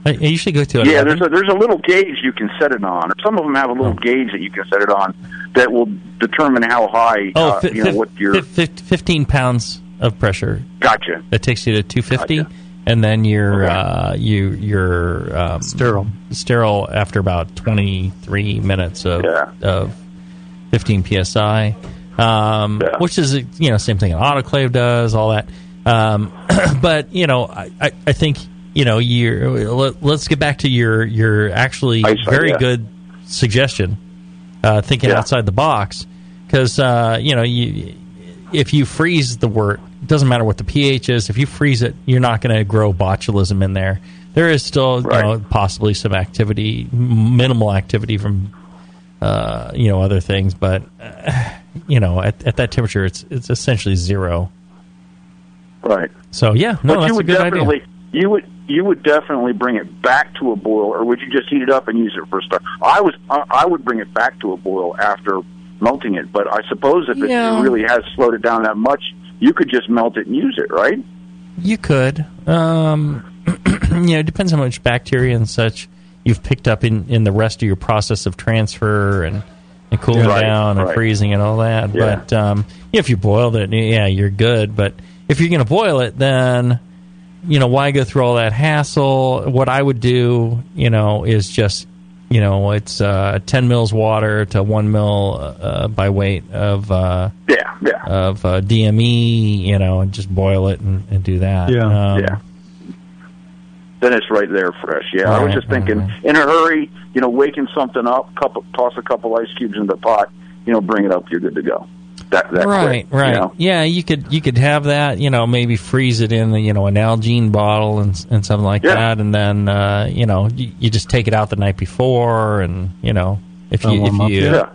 I, usually go to Yeah, 11. there's a there's a little gauge you can set it on. Or some of them have a Oh. little gauge that you can set it on that will determine how high. Oh, uh, fi- you know what your fif- fif- 15 pounds of pressure. Gotcha. That takes you to 250, and then you're uh, you you're um, sterile sterile after about 23 minutes of of 15 psi, um, which is you know same thing an autoclave does all that. Um, but you know, I, I, I think you know you're. Let, let's get back to your your actually Ice, very yeah. good suggestion. Uh, thinking Yeah. outside the box because uh, you know you if you freeze the wort, it doesn't matter what the pH is. If you freeze it, you're not going to grow botulism in there. There is still you know possibly some activity, minimal activity from uh, you know other things, but uh, you know at, at that temperature, it's it's essentially zero. right. So yeah, no, but that's you a would good definitely idea. you would you would definitely bring it back to a boil, or would you just heat it up and use it for a start? I was I I would bring it back to a boil after melting it, but I suppose if Yeah. it really has slowed it down that much, you could just melt it and use it, right? You could. Um, you know, it depends how much bacteria and such you've picked up in, in the rest of your process of transfer and, and cooling Yeah. Right, down and right. freezing and all that. Yeah. But um, if you boiled it, yeah, you're good. But if you're going to boil it, then you know why go through all that hassle? What I would do, you know, is just you know it's uh, 10 mils water to one mil uh, by weight of uh, yeah, yeah. of uh, DME, you know, and just boil it and, and do that. Yeah. Um, Yeah. Then it's right there fresh. Yeah, I was just thinking, in a hurry, you know, waking something up, couple, toss a couple ice cubes in the pot, you know, bring it up, you're good to go. That that right, quick, right. You know? Yeah, you could you could have that. You know, maybe freeze it in you know a Nalgene bottle and and something like Yeah. that, and then uh, you know you, you just take it out the night before, and you know if you if you yet.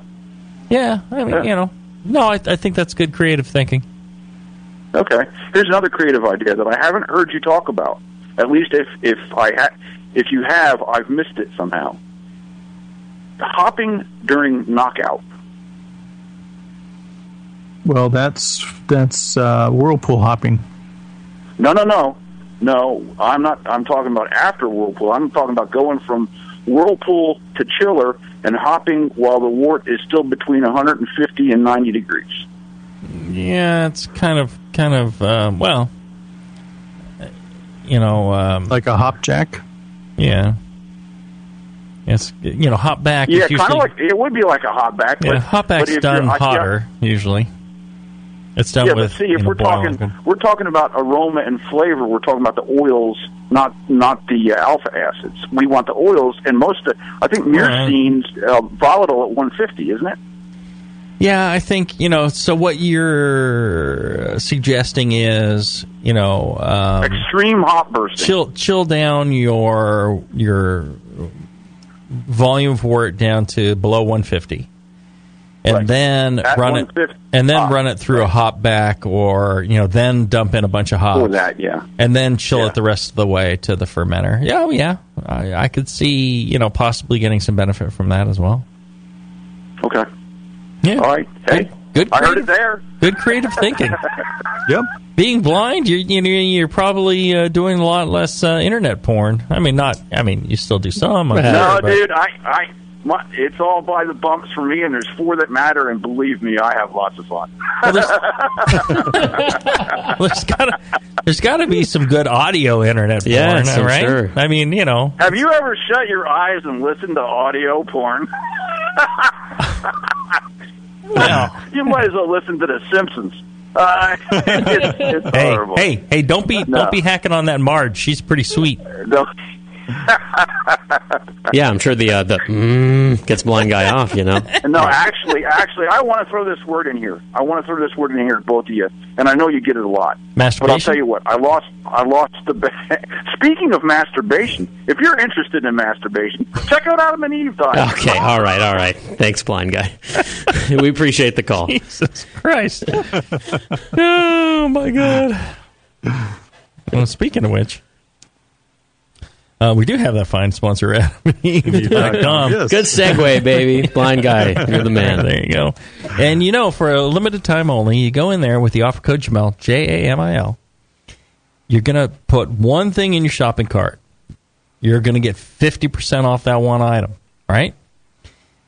yeah, I mean Yeah. you know no, I, I think that's good creative thinking. Okay. Here's another creative idea that I haven't heard you talk about. At least if if I ha- if you have, I've missed it somehow. Hopping during knockout. Well, that's that's uh, whirlpool hopping. No, no, no, no. I'm not. I'm talking about after whirlpool. I'm talking about going from whirlpool to chiller and hopping while the wort is still between 150 and 90 degrees. Yeah, it's kind of kind of um, well, you know, um, like a hop jack. Yeah. It's you know hop back. yeah, kind of like it would be like a hop back. yeah, but, hop but back's if done you're- yeah. hotter usually. It's done yeah, with but see, if we're talking, we're talking about aroma and flavor. We're talking about the oils, not not the uh, alpha acids. We want the oils, and most. Of, I think myrcene's uh, volatile at 150, isn't it? Yeah, I think you know. So what you're suggesting is, you know, um, extreme hop bursting. Chill, chill down your your volume of wort down to below 150, and then At run it, and then run it through a hop back, or you know, then dump in a bunch of hops. Or that, yeah. and then chill it the rest of the way to the fermenter. Yeah, oh, yeah, I, I could see you know possibly getting some benefit from that as well. Okay. Yeah. All right. Hey, good. I heard creative- it there. Good creative thinking. yep. Being blind, you're you know, you're probably uh, doing a lot less uh, internet porn. I mean, not. I mean, you still do some. I'm no, sure, dude, I, I, my, it's all by the bumps for me, and there's four that matter, and believe me, I have lots of fun. there's gotta there's gotta be some good audio internet porn, Yes, I'm right? sure. I mean, you know, have you ever shut your eyes and listened to audio porn? well, you might as well listen to The Simpsons. Uh, it's, it's hey, horrible. hey, hey, don't be No. don't be hacking on that Marge. She's pretty sweet. Don't, Yeah, I'm sure the uh, the mm, gets blind guy off. You know. no, actually, actually, I want to throw this word in here. I want to throw this word in here, both of you, and I know you get it a lot. Masturbation. But I'll tell you what, I lost. I lost the. Ba- Speaking of masturbation, if you're interested in masturbation, check out Adam and Eve. Okay, all right, all right. Thanks, blind guy. we appreciate the call. Jesus Christ. oh, my God. Well, speaking of which, uh, we do have that fine sponsor, AdamandEve.com. Good segue, baby. Blind guy, you're the man. There you go. And you know, for a limited time only, you go in there with the offer code Jamil, J A M I L. You're going to put one thing in your shopping cart. You're going to get 50% off that one item, right?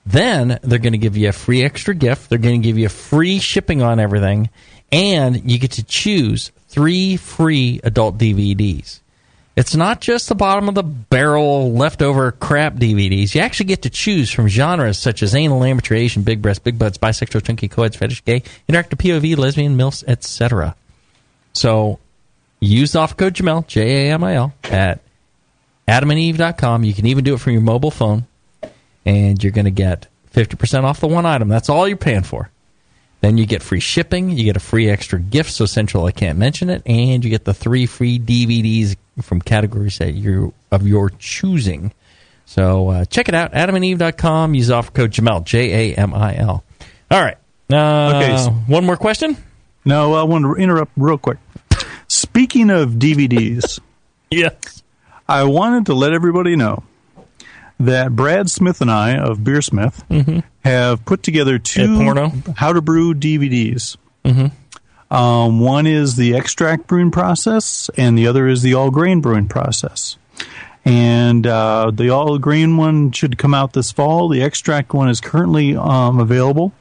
Then they're going to give you a free extra gift. They're going to give you free shipping on everything. And you get to choose three free adult DVDs. It's not just the bottom of the barrel leftover crap DVDs. You actually get to choose from genres such as anal, amateur, Asian, big breasts, big butts, bisexual, chunky, co-eds, fetish, gay, interactive, POV, lesbian, milfs, etc. So use the offer code Jamil, J A M I L, at adamandeve.com. You can even do it from your mobile phone, and you're going to get 50% off the one item. That's all you're paying for. Then you get free shipping, you get a free extra gift, so central I can't mention it, and you get the three free DVDs from categories that you of your choosing. So uh, check it out, adamandeve.com. Use offer code Jamil, J A M I L. All right. Uh, Okay, so- one more question? No, I want to interrupt real quick. Speaking of DVDs, yes, I wanted to let everybody know that Brad Smith and I of Beersmith Mhm. have put together two how to brew DVDs. Mm-hmm. Um, one is the extract brewing process, and the other is the all grain brewing process. And uh, the all grain one should come out this fall. The extract one is currently um, available.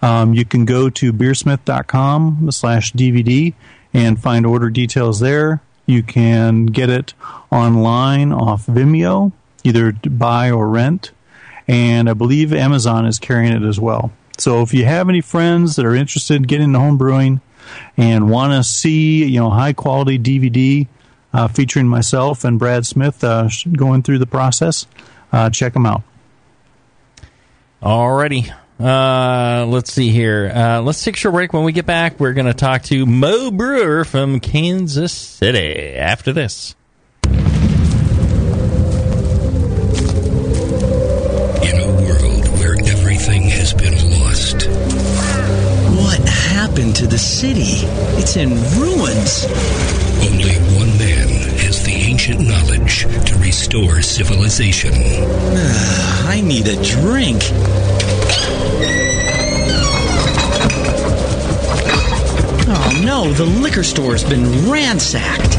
Um, you can go to beersmith.com slash DVD and find order details there. You can get it online off Vimeo, either buy or rent. And I believe Amazon is carrying it as well. So if you have any friends that are interested in getting into home brewing and want to see, you know, high quality DVD uh, featuring myself and Brad Smith uh, going through the process, uh, check them out. Alrighty. Uh, let's see here. Uh, let's take a short break. When we get back, we're going to talk to Mo Brewer from Kansas City after this. Happened to the city? It's in ruins. only one man has the ancient knowledge to restore civilization. Ah, I need a drink. Oh no, the liquor store's been ransacked.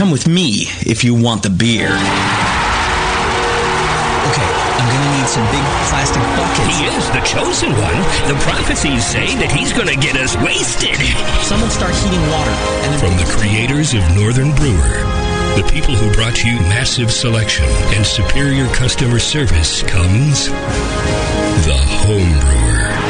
Come with me if you want the beer. Okay, I'm gonna need some big plastic buckets. He is the chosen one. The prophecies say that he's going to get us wasted. Someone start heating water. And From the creators of Northern Brewer, the people who brought you massive selection and superior customer service comes the home brewer.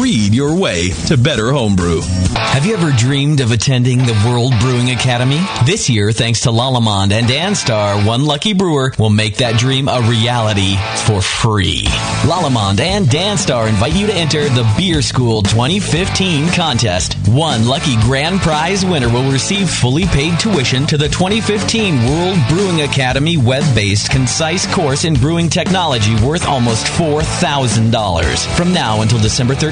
read your way to better homebrew. Have you ever dreamed of attending the World Brewing Academy? This year, thanks to Lallemand and Danstar, one lucky brewer will make that dream a reality for free. Lallemand and Danstar invite you to enter the Beer School 2015 contest. One lucky grand prize winner will receive fully paid tuition to the 2015 World Brewing Academy web-based concise course in brewing technology worth almost $4,000. From now until December 13th,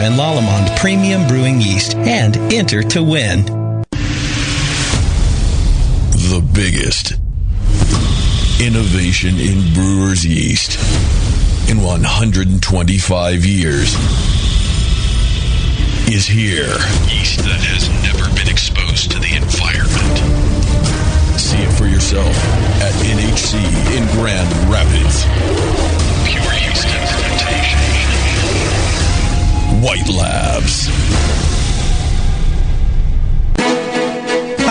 and Lallemand Premium Brewing Yeast and enter to win. The biggest innovation in brewer's yeast in 125 years is here. Yeast that has never been exposed to the environment. See it for yourself at NHC in Grand Rapids. White Labs.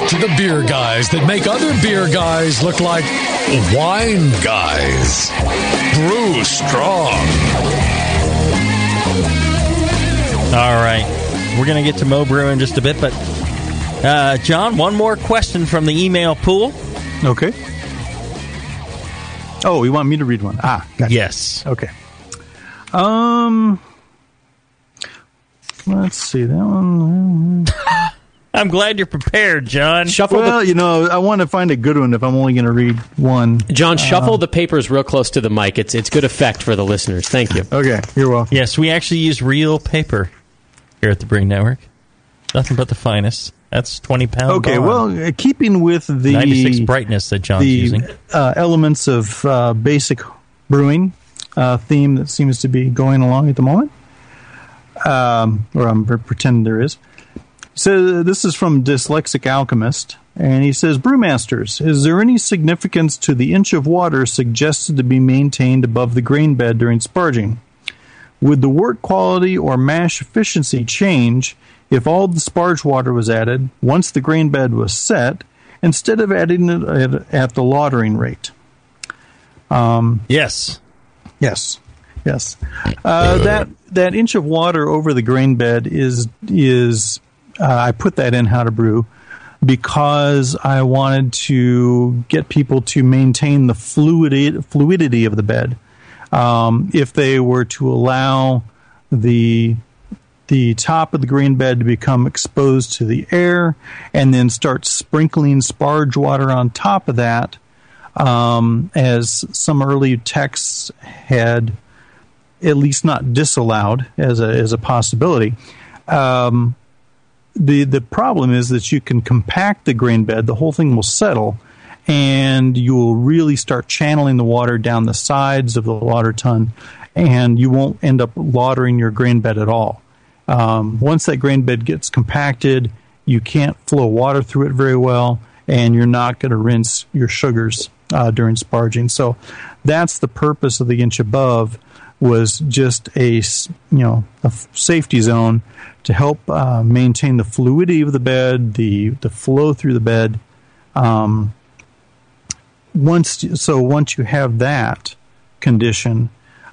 Back to the beer guys that make other beer guys look like wine guys. Brew strong. All right. We're going to get to Mo Brew in just a bit, but uh, John, one more question from the email pool. Okay. Oh, you want me to read one? Ah, gotcha. Yes. Okay. Um, let's see that one. I'm glad you're prepared, John. Shuffle well, the, you know, I want to find a good one if I'm only going to read one. John, shuffle Uh, the papers real close to the mic. It's it's good effect for the listeners. Thank you. Okay, you're welcome. Yes, we actually use real paper here at the Brewing Network. Nothing but the finest. That's 20 pound. Okay, bond. well, uh, keeping with the 96 brightness that John's the using. uh, elements of uh, basic brewing uh, theme that seems to be going along at the moment, um, or I'm pretending there is. So this is from Dyslexic Alchemist, and he says, "Brewmasters, is there any significance to the inch of water suggested to be maintained above the grain bed during sparging? Would the wort quality or mash efficiency change if all the sparge water was added once the grain bed was set, instead of adding it at, at the lautering rate?" Um, yes. Yes. Yes. Uh, that that inch of water over the grain bed is is uh, I put that in how to brew because I wanted to get people to maintain the fluidity fluidity of the bed. Um, if they were to allow the the top of the grain bed to become exposed to the air and then start sprinkling sparge water on top of that, um, as some early texts had at least not disallowed as a as a possibility. Um, the the problem is that you can compact the grain bed, the whole thing will settle, and you will really start channeling the water down the sides of the lauter tun, and you won't end up lautering your grain bed at all. Um, once that grain bed gets compacted, you can't flow water through it very well, and you're not going to rinse your sugars uh, during sparging. So that's the purpose of the inch above was just a you know a safety zone to help uh, maintain the fluidity of the bed, the the flow through the bed. Um, once so once you have that condition,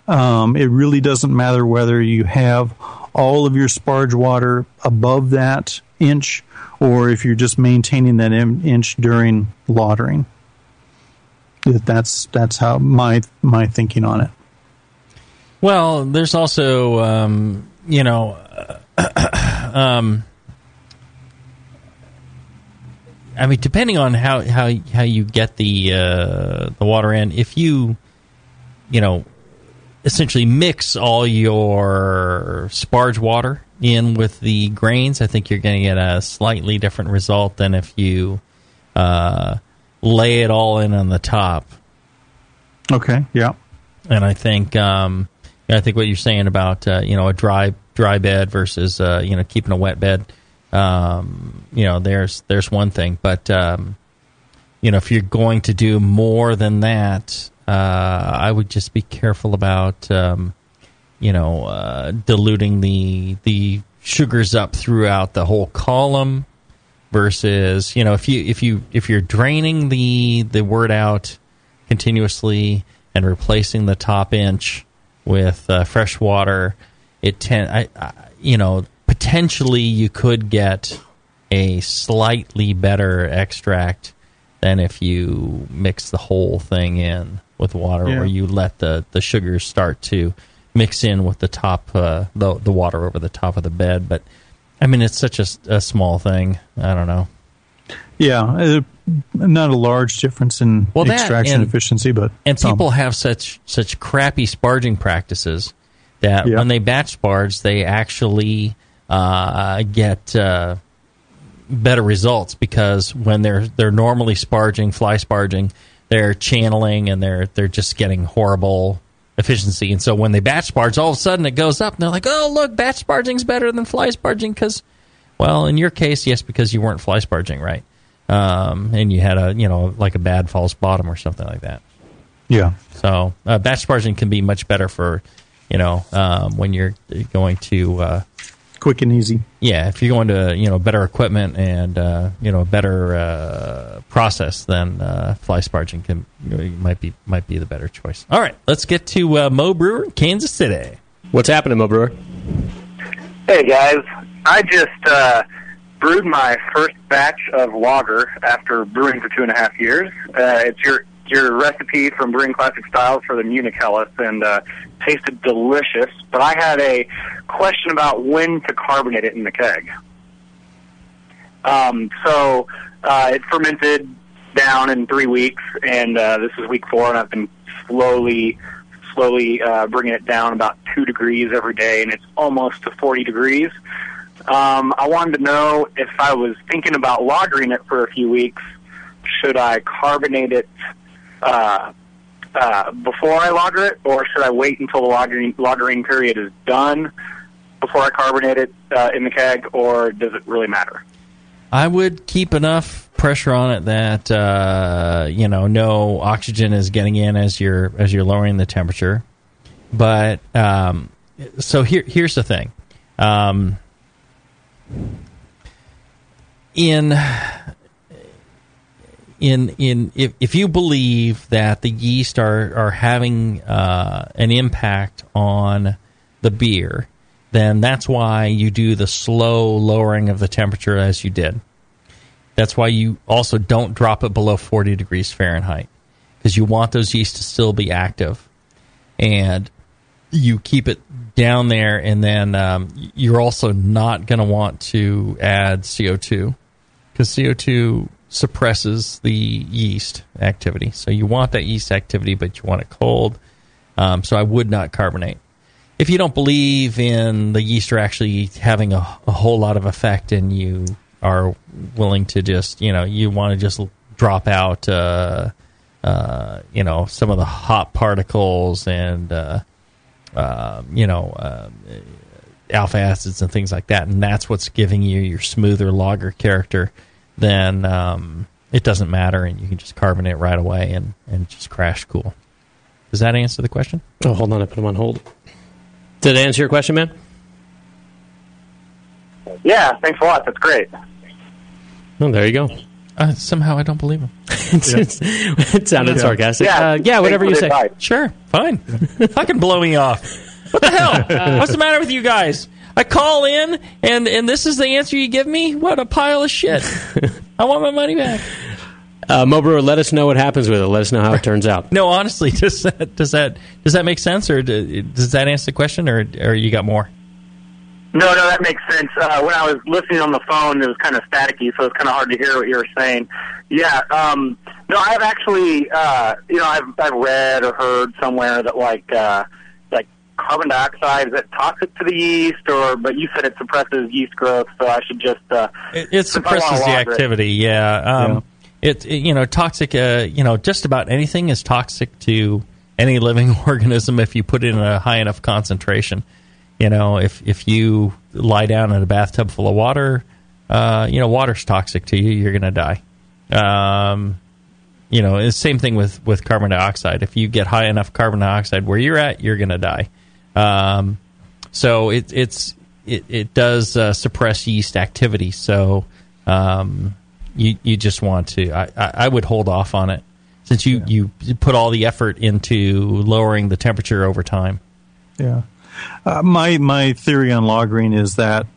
um, it really doesn't matter whether you have all of your sparge water above that inch or if you're just maintaining that inch during lautering. That's that's how my my thinking on it. Well, there's also um, you know um, I mean, depending on how how how you get the uh, the water in, if you you know essentially mix all your sparge water in with the grains, I think you're going to get a slightly different result than if you uh, lay it all in on the top. Okay. Yeah. And I think um, I think what you're saying about uh, you know a dry dry bed versus uh, you know keeping a wet bed, um, you know there's there's one thing, but um, you know if you're going to do more than that, uh, I would just be careful about um, you know uh, diluting the the sugars up throughout the whole column versus you know if you if you if you're draining the the wort out continuously and replacing the top inch with uh, fresh water, it ten, I, I, you know, potentially you could get a slightly better extract than if you mix the whole thing in with water, Yeah. or you let the the sugars start to mix in with the top uh, the the water over the top of the bed. But I mean, it's such a, a small thing. I don't know. Yeah, uh, not a large difference in Well, extraction and- efficiency, but and some. people have such such crappy sparging practices that Yeah. when they batch sparge, they actually uh, get uh, better results because when they're they're normally sparging, fly sparging, they're channeling and they're they're just getting horrible efficiency. And so when they batch sparge, all of a sudden it goes up, and they're like, "Oh, look, batch sparging's better than fly sparging." Because, well, in your case, yes, because you weren't fly sparging right, um, and you had a you know like a bad false bottom or something like that. Yeah. So uh, batch sparging can be much better for, you know, um, when you're going to uh, quick and easy. Yeah, if you're going to you know better equipment and uh, you know a better uh, process, then uh, fly sparging can might be might be the better choice. All right, let's get to uh, Mo Brewer, Kansas City. What's happening, Mo Brewer? Hey guys, I just uh, brewed my first batch of lager after brewing for two and a half years. Uh, it's your your recipe from Brewing Classic Styles for the Munich Helles, and uh, tasted delicious. But I had a question about when to carbonate it in the keg. Um, so uh, it fermented down in three weeks, and uh, this is week four, and I've been slowly, slowly uh, bringing it down about two degrees every day, and it's almost to 40 degrees. Um, I wanted to know if I was thinking about lagering it for a few weeks, should I carbonate it uh, uh, before I lager it, or should I wait until the lagering, lagering period is done before I carbonate it uh, in the keg, or does it really matter? I would keep enough pressure on it that uh, you know no oxygen is getting in as you're as you're lowering the temperature. But um, so here here's the thing. Um, in in in if, if you believe that the yeast are are having uh, an impact on the beer, then that's why you do the slow lowering of the temperature as you did. That's why you also don't drop it below 40 degrees Fahrenheit because you want those yeast to still be active. And you keep it down there, and then um, you're also not going to want to add CO2 because CO2 suppresses the yeast activity. So you want that yeast activity, but you want it cold. Um, so I would not carbonate. if you don't believe in the yeast are actually having a, a whole lot of effect, and you are willing to just you know you want to just drop out uh, uh, you know some of the hot particles and uh, uh, you know uh, alpha acids and things like that, and that's what's giving you your smoother lager character, then um, it doesn't matter, and you can just carbonate right away and, and just crash cool. Does that answer the question? Oh, hold on, I put him on hold. Did it answer your question, man? Yeah, thanks a lot. That's great. Oh, there you go. Uh, somehow I don't believe him. it sounded Yeah. sarcastic. Yeah, uh, yeah whatever you say. for Sure, fine. Fucking blow me off. What the hell? What's the matter with you guys? I call in, and and this is the answer you give me. What a pile of shit! I want my money back. Uh, Mo Brewer, let us know what happens with it. Let us know how it turns out. No, honestly, does that does that does that make sense, or do- does that answer the question, or or you got more? No, no, that makes sense. Uh, when I was listening on the phone, it was kind of staticky, so it's kind of hard to hear what you were saying. Yeah, um, no, I've actually, uh, you know, I've I've read or heard somewhere that like uh, like carbon dioxide is it toxic to the yeast, or but you said it suppresses yeast growth, so I should just uh, It, it if I wanna suppresses the log it. activity. Yeah. Um, It, it you know toxic. Uh, you know just about anything is toxic to any living organism if you put it in a high enough concentration. You know if if you lie down in a bathtub full of water, uh, you know water's toxic to you. You're gonna die. Um, you know it's the same thing with with carbon dioxide. If you get high enough carbon dioxide where you're at, you're gonna die. Um, so it, it's it, it does uh, suppress yeast activity. So um, you you just want to. I, I, I would hold off on it since you, you put all the effort into lowering the temperature over time. Yeah. Uh, my my theory on lagering is that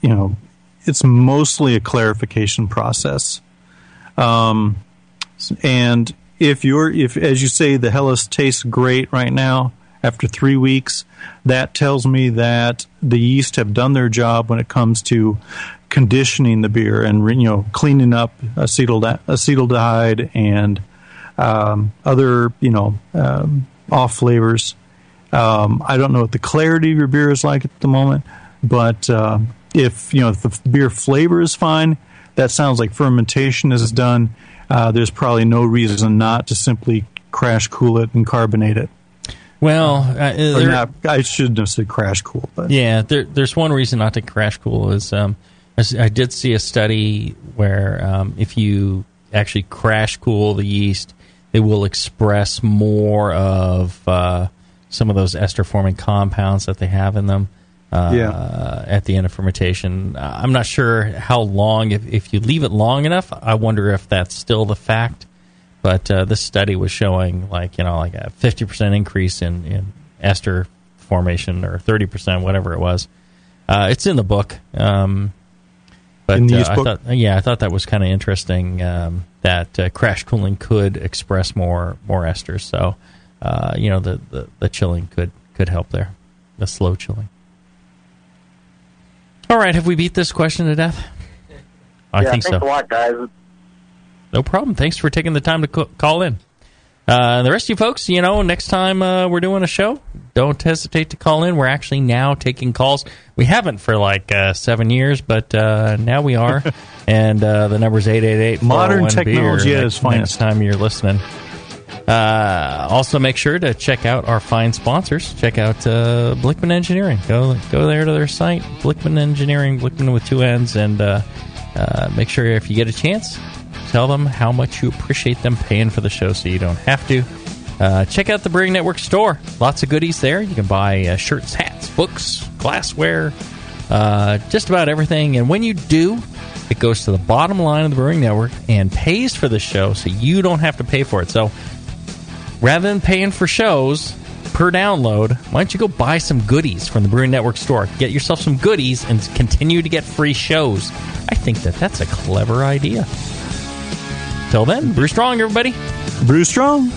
you know it's mostly a clarification process. Um, and if you're if as you say the Helles tastes great right now after three weeks, that tells me that the yeast have done their job when it comes to conditioning the beer and you know cleaning up acetal acetaldehyde and um, other you know um, off flavors. Um, I don't know what the clarity of your beer is like at the moment, but uh, if you know if the beer flavor is fine, that sounds like fermentation is done. Uh, there's probably no reason not to simply crash cool it and carbonate it. Well, uh, there- not, I shouldn't have said crash cool, but Yeah, there, there's one reason not to crash cool is um, I did see a study where um, if you actually crash cool the yeast, it will express more of uh, some of those ester forming compounds that they have in them. Uh, Yeah. At the end of fermentation, Uh, I'm not sure how long. If if you leave it long enough, I wonder if that's still the fact. But uh, this study was showing like you know like a 50 percent increase in in ester formation or 30 percent, whatever it was. Uh, it's in the book. Um, but In the uh, yeast I thought, yeah, I thought that was kind of interesting um, that uh, crash cooling could express more more esters. So, uh, you know, the, the, the chilling could could help there, the slow chilling. All right, have we beat this question to death? I yeah, think thanks so. a lot, guys. No problem. Thanks for taking the time to co- call in. Uh, and the rest of you folks, you know, next time uh, we're doing a show, don't hesitate to call in. We're actually now taking calls. We haven't for like uh, seven years, but uh, now we are. and uh, the number's 888 Modern technology beer at next, its finest. Next time you're listening. Uh, also, make sure to check out our fine sponsors. Check out uh, Blichmann Engineering. Go go there to their site, Blichmann Engineering, Blichmann with two N's, and uh, uh, make sure if you get a chance, tell them how much you appreciate them paying for the show, so you don't have to. Uh, check out the Brewing Network store. Lots of goodies there. You can buy uh, shirts, hats, books, glassware, just about everything. And when you do, it goes to the bottom line of the Brewing Network and pays for the show, so you don't have to pay for it. So rather than paying for shows per download, why don't you go buy some goodies from the Brewing Network store? Get yourself some goodies and continue to get free shows. I think that that's a clever idea. Till then, brew strong, everybody. Brew strong.